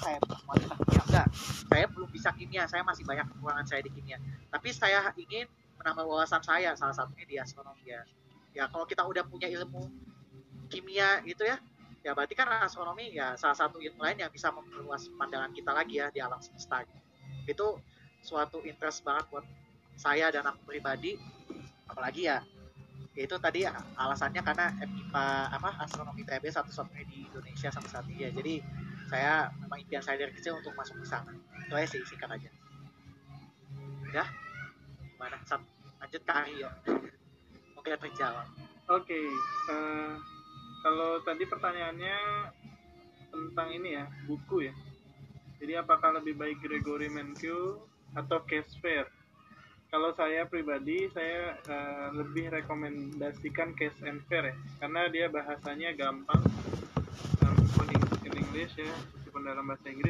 saya menguasai kimia enggak. Saya belum bisa kimia. Saya masih banyak kekurangan saya di kimia. Tapi saya ingin menambah wawasan saya salah satunya di astronomi ya. Ya kalau kita udah punya ilmu kimia gitu ya ya berarti kan astronomi ya salah satu ilmu lain yang bisa memperluas pandangan kita lagi ya di alam semesta. Itu suatu interest banget buat saya dan aku pribadi. Apalagi ya itu tadi alasannya karena MIPA apa astronomi TB satu-satunya di Indonesia sampai saat ini ya. Jadi saya memang impian saya dari kecil untuk masuk ke sana. Itu aja sih singkat aja. Udah? Gimana? Sat, lanjut ke Aryo mungkin terjawab oke eh, kalau tadi pertanyaannya tentang ini ya buku ya. Jadi apakah lebih baik Gregory Mankiw atau Case kalau saya pribadi saya uh, lebih rekomendasikan Case and Fair ya. Karena dia bahasanya gampang Alhamdulillah, nama saya Ingrid.